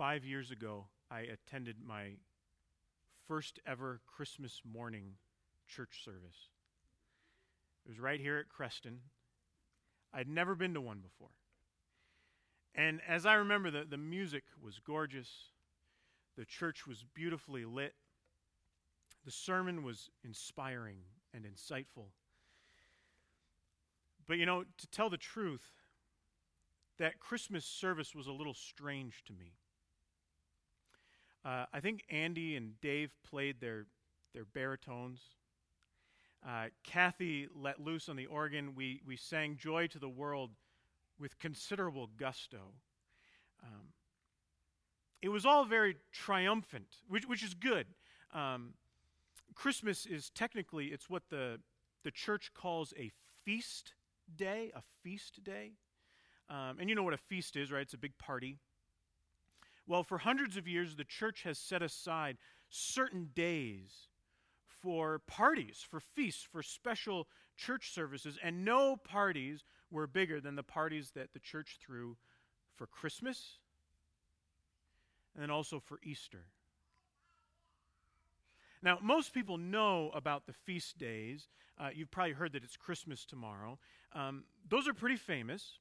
five years ago, I attended my first ever Christmas morning church service. It was right here at Creston. I'd never been to one before. And as I remember, the, the music was gorgeous, the church was beautifully lit, the sermon was inspiring and insightful. But you know, to tell the truth, that Christmas service was a little strange to me. Uh, I think Andy and Dave played their, their baritones. Uh, Kathy let loose on the organ. We, we sang Joy to the World with considerable gusto. Um, it was all very triumphant, which, which is good. Um, Christmas is technically, it's what the, the church calls a feast day, a feast day. Um, and you know what a feast is, right? It's a big party. Well, for hundreds of years, the church has set aside certain days for parties, for feasts, for special church services, and no parties were bigger than the parties that the church threw for Christmas and then also for Easter. Now, most people know about the feast days. Uh, you've probably heard that it's Christmas tomorrow. Um, those are pretty famous.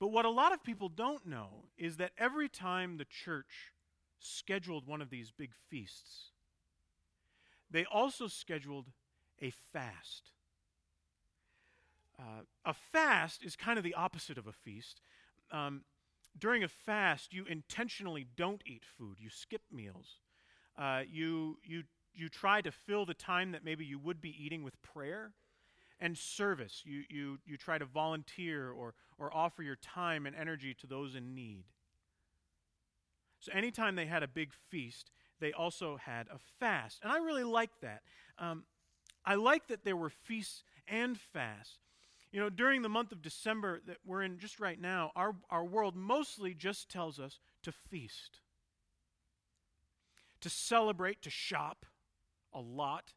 But what a lot of people don't know is that every time the church scheduled one of these big feasts, they also scheduled a fast. Uh, a fast is kind of the opposite of a feast. Um, during a fast, you intentionally don't eat food, you skip meals. Uh, you, you, you try to fill the time that maybe you would be eating with prayer and service. You, you, you try to volunteer or, or offer your time and energy to those in need. So, anytime they had a big feast, they also had a fast. And I really like that. Um, I like that there were feasts and fasts. You know, during the month of December that we're in just right now, our, our world mostly just tells us to feast, to celebrate, to shop a lot,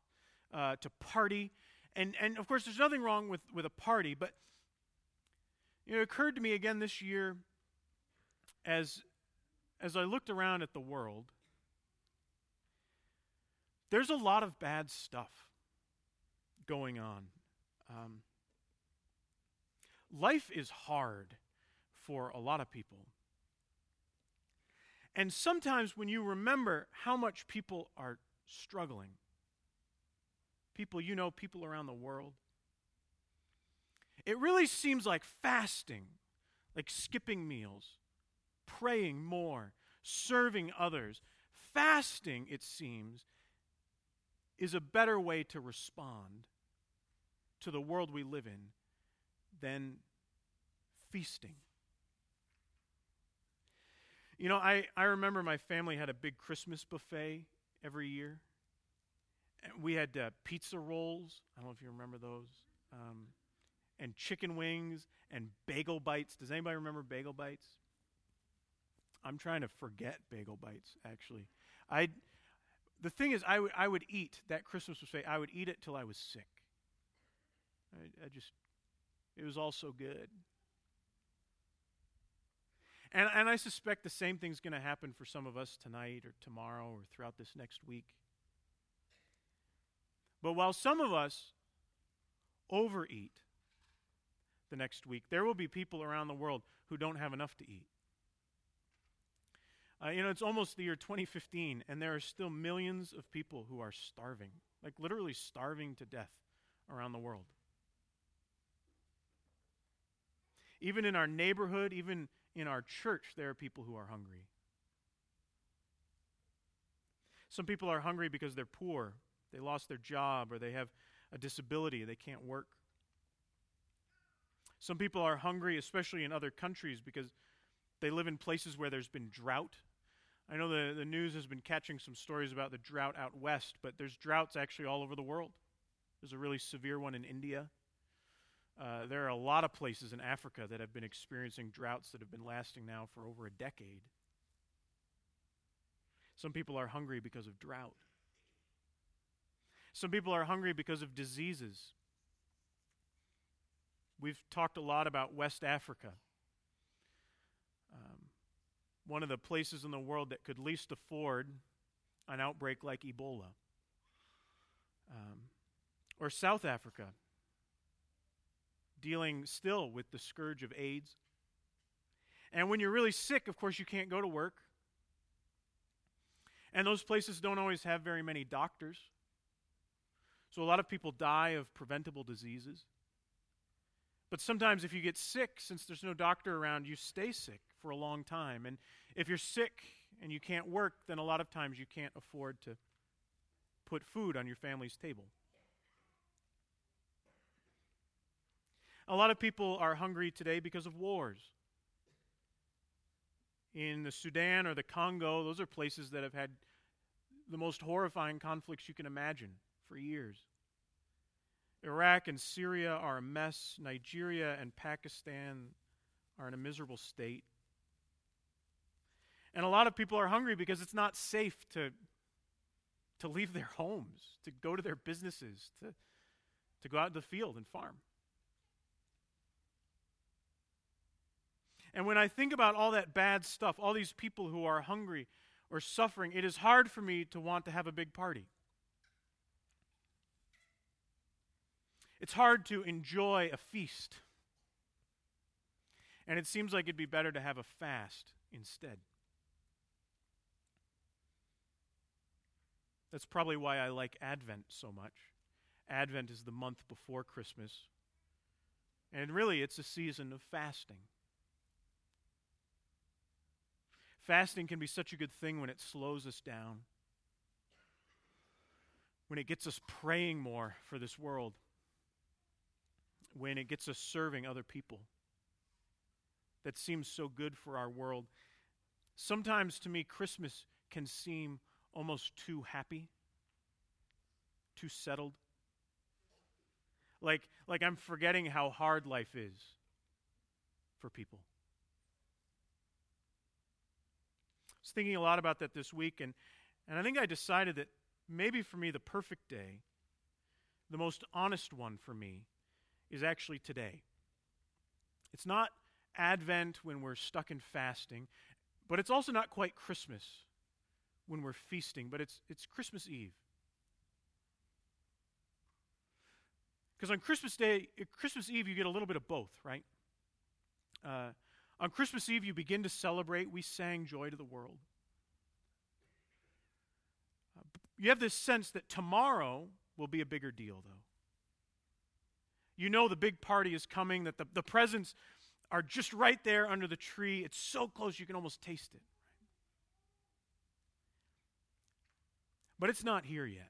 uh, to party. And, and of course, there's nothing wrong with, with a party, but it occurred to me again this year as, as I looked around at the world, there's a lot of bad stuff going on. Um, life is hard for a lot of people. And sometimes when you remember how much people are struggling, people you know, people around the world, it really seems like fasting, like skipping meals, praying more, serving others. Fasting, it seems, is a better way to respond to the world we live in than feasting. You know, I, I remember my family had a big Christmas buffet every year. We had uh, pizza rolls. I don't know if you remember those. Um, and chicken wings and bagel bites. Does anybody remember bagel bites? I'm trying to forget bagel bites, actually. I, the thing is, I, w- I would eat that Christmas buffet, I would eat it till I was sick. I, I just, it was all so good. And, and I suspect the same thing's going to happen for some of us tonight or tomorrow or throughout this next week. But while some of us overeat the next week, there will be people around the world who don't have enough to eat. Uh, you know, it's almost the year 2015, and there are still millions of people who are starving, like literally starving to death around the world. Even in our neighborhood, even in our church, there are people who are hungry. Some people are hungry because they're poor, they lost their job, or they have a disability, they can't work. Some people are hungry, especially in other countries, because they live in places where there's been drought. I know the, the news has been catching some stories about the drought out west, but there's droughts actually all over the world. There's a really severe one in India. Uh, there are a lot of places in Africa that have been experiencing droughts that have been lasting now for over a decade. Some people are hungry because of drought. Some people are hungry because of diseases. We've talked a lot about West Africa. Um, one of the places in the world that could least afford an outbreak like Ebola. Um, or South Africa, dealing still with the scourge of AIDS. And when you're really sick, of course, you can't go to work. And those places don't always have very many doctors. So a lot of people die of preventable diseases. But sometimes, if you get sick, since there's no doctor around, you stay sick for a long time. And if you're sick and you can't work, then a lot of times you can't afford to put food on your family's table. A lot of people are hungry today because of wars. In the Sudan or the Congo, those are places that have had the most horrifying conflicts you can imagine for years. Iraq and Syria are a mess. Nigeria and Pakistan are in a miserable state. And a lot of people are hungry because it's not safe to, to leave their homes, to go to their businesses, to, to go out in the field and farm. And when I think about all that bad stuff, all these people who are hungry or suffering, it is hard for me to want to have a big party. It's hard to enjoy a feast. And it seems like it'd be better to have a fast instead. That's probably why I like Advent so much. Advent is the month before Christmas. And really, it's a season of fasting. Fasting can be such a good thing when it slows us down, when it gets us praying more for this world when it gets us serving other people that seems so good for our world. Sometimes to me, Christmas can seem almost too happy, too settled. Like, like I'm forgetting how hard life is for people. I was thinking a lot about that this week, and, and I think I decided that maybe for me, the perfect day, the most honest one for me, is actually today. It's not Advent when we're stuck in fasting, but it's also not quite Christmas when we're feasting, but it's, it's Christmas Eve. Because on Christmas Day, Christmas Eve, you get a little bit of both, right? Uh, on Christmas Eve, you begin to celebrate. We sang Joy to the World. Uh, you have this sense that tomorrow will be a bigger deal, though. You know the big party is coming, that the, the presents are just right there under the tree. It's so close you can almost taste it. But it's not here yet.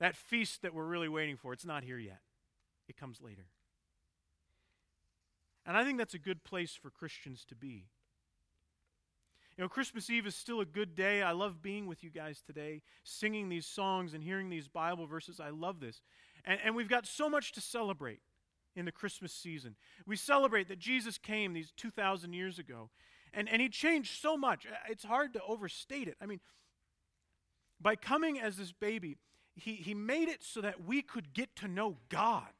That feast that we're really waiting for, it's not here yet. It comes later. And I think that's a good place for Christians to be. You know, Christmas Eve is still a good day. I love being with you guys today, singing these songs and hearing these Bible verses. I love this. And, and we've got so much to celebrate in the Christmas season. We celebrate that Jesus came these 2,000 years ago, and, and he changed so much. It's hard to overstate it. I mean, by coming as this baby, he, he made it so that we could get to know God.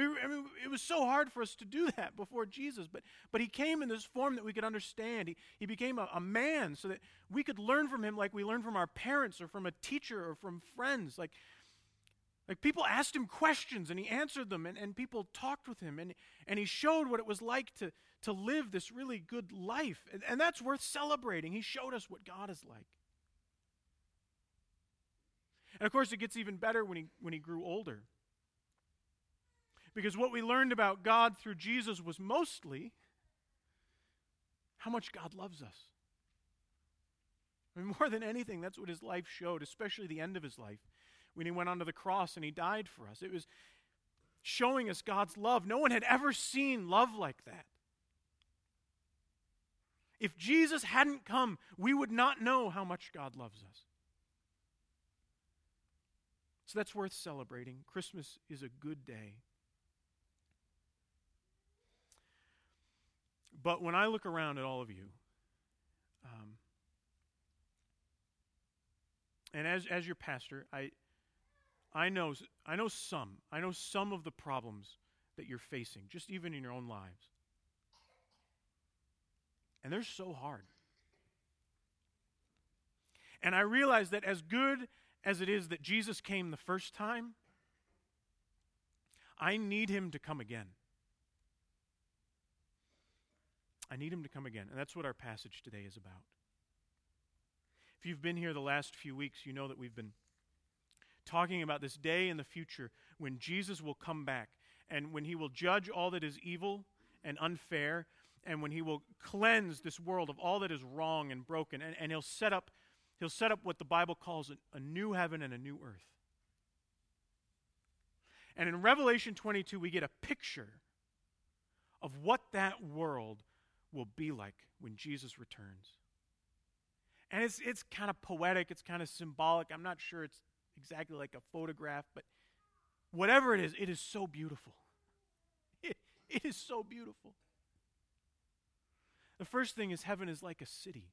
We, I mean, it was so hard for us to do that before Jesus, but, but he came in this form that we could understand. He, he became a, a man so that we could learn from him like we learn from our parents or from a teacher or from friends. Like, like people asked him questions and he answered them, and, and people talked with him, and, and he showed what it was like to, to live this really good life. And, and that's worth celebrating. He showed us what God is like. And of course, it gets even better when he, when he grew older. Because what we learned about God through Jesus was mostly how much God loves us. I mean, more than anything, that's what his life showed, especially the end of his life when he went onto the cross and he died for us. It was showing us God's love. No one had ever seen love like that. If Jesus hadn't come, we would not know how much God loves us. So that's worth celebrating. Christmas is a good day. But when I look around at all of you, um, and as, as your pastor, I, I, know, I know some. I know some of the problems that you're facing, just even in your own lives. And they're so hard. And I realize that as good as it is that Jesus came the first time, I need him to come again. I need him to come again. And that's what our passage today is about. If you've been here the last few weeks, you know that we've been talking about this day in the future when Jesus will come back and when he will judge all that is evil and unfair and when he will cleanse this world of all that is wrong and broken and, and he'll set up he'll set up what the bible calls a, a new heaven and a new earth and in revelation 22 we get a picture of what that world will be like when jesus returns and it's, it's kind of poetic it's kind of symbolic i'm not sure it's exactly like a photograph but whatever it is it is so beautiful it, it is so beautiful the first thing is heaven is like a city.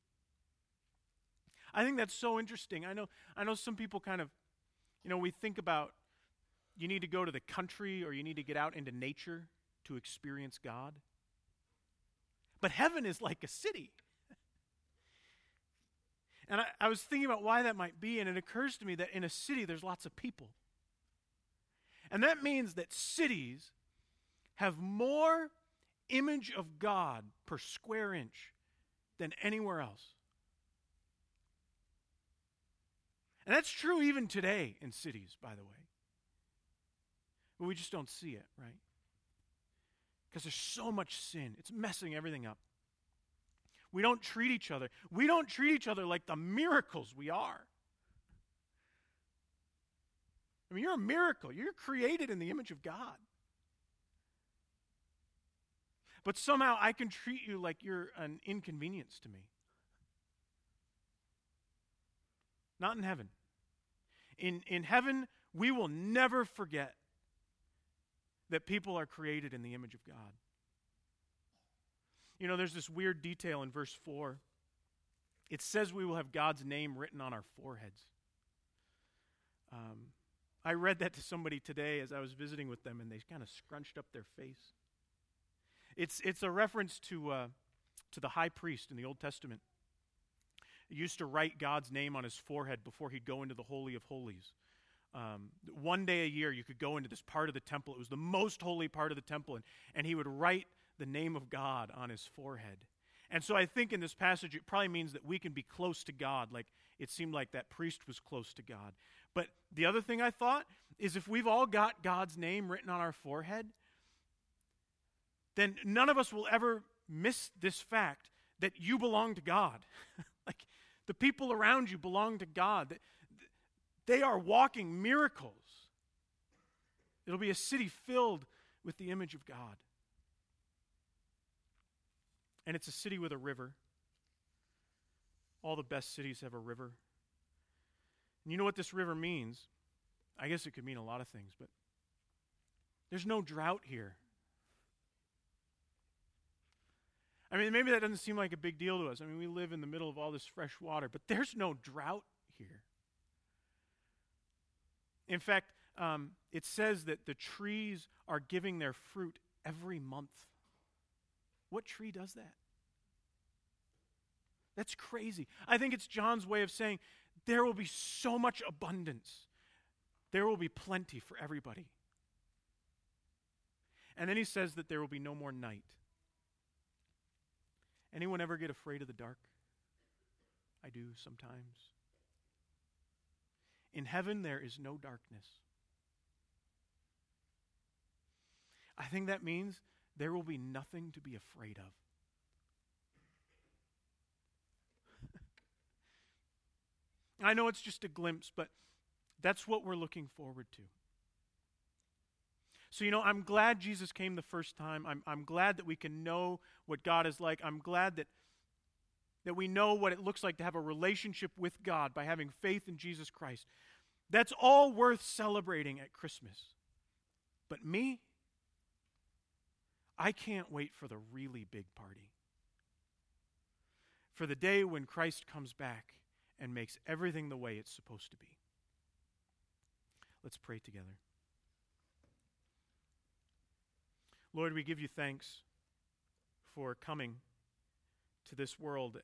I think that's so interesting. I know I know some people kind of you know, we think about you need to go to the country or you need to get out into nature to experience God. But heaven is like a city. And I, I, was thinking about why that might be, and it occurs to me that in a city there's lots of people. And that means that cities have more image of God per square inch than anywhere else. And that's true even today in cities, by the way. But we just don't see it, right? Because there's so much sin, it's messing everything up. We don't treat each other. We don't treat each other like the miracles we are. I mean, you're a miracle. You're created in the image of God. But somehow I can treat you like you're an inconvenience to me. Not in heaven. In, in heaven, we will never forget that people are created in the image of God. You know, there's this weird detail in verse 4. It says we will have God's name written on our foreheads. Um, I read that to somebody today as I was visiting with them, and they kind of scrunched up their face. It's, it's a reference to, uh, to the high priest in the Old Testament. He used to write God's name on his forehead before he'd go into the Holy of Holies. Um, one day a year, you could go into this part of the temple. It was the most holy part of the temple, and, and he would write the name of God on his forehead. And so I think in this passage, it probably means that we can be close to God, like it seemed like that priest was close to God. But the other thing I thought is if we've all got God's name written on our forehead, then none of us will ever miss this fact that you belong to God. like the people around you belong to God. They are walking miracles. It'll be a city filled with the image of God. And it's a city with a river. All the best cities have a river. And you know what this river means? I guess it could mean a lot of things, but there's no drought here. I mean, maybe that doesn't seem like a big deal to us. I mean, we live in the middle of all this fresh water, but there's no drought here. In fact, um, it says that the trees are giving their fruit every month. What tree does that? That's crazy. I think it's John's way of saying there will be so much abundance, there will be plenty for everybody. And then he says that there will be no more night. Anyone ever get afraid of the dark? I do sometimes. In heaven, there is no darkness. I think that means there will be nothing to be afraid of. I know it's just a glimpse, but that's what we're looking forward to. So, you know, I'm glad Jesus came the first time. I'm, I'm glad that we can know what God is like. I'm glad that, that we know what it looks like to have a relationship with God by having faith in Jesus Christ. That's all worth celebrating at Christmas. But me, I can't wait for the really big party. For the day when Christ comes back and makes everything the way it's supposed to be. Let's pray together. Lord, we give you thanks for coming to this world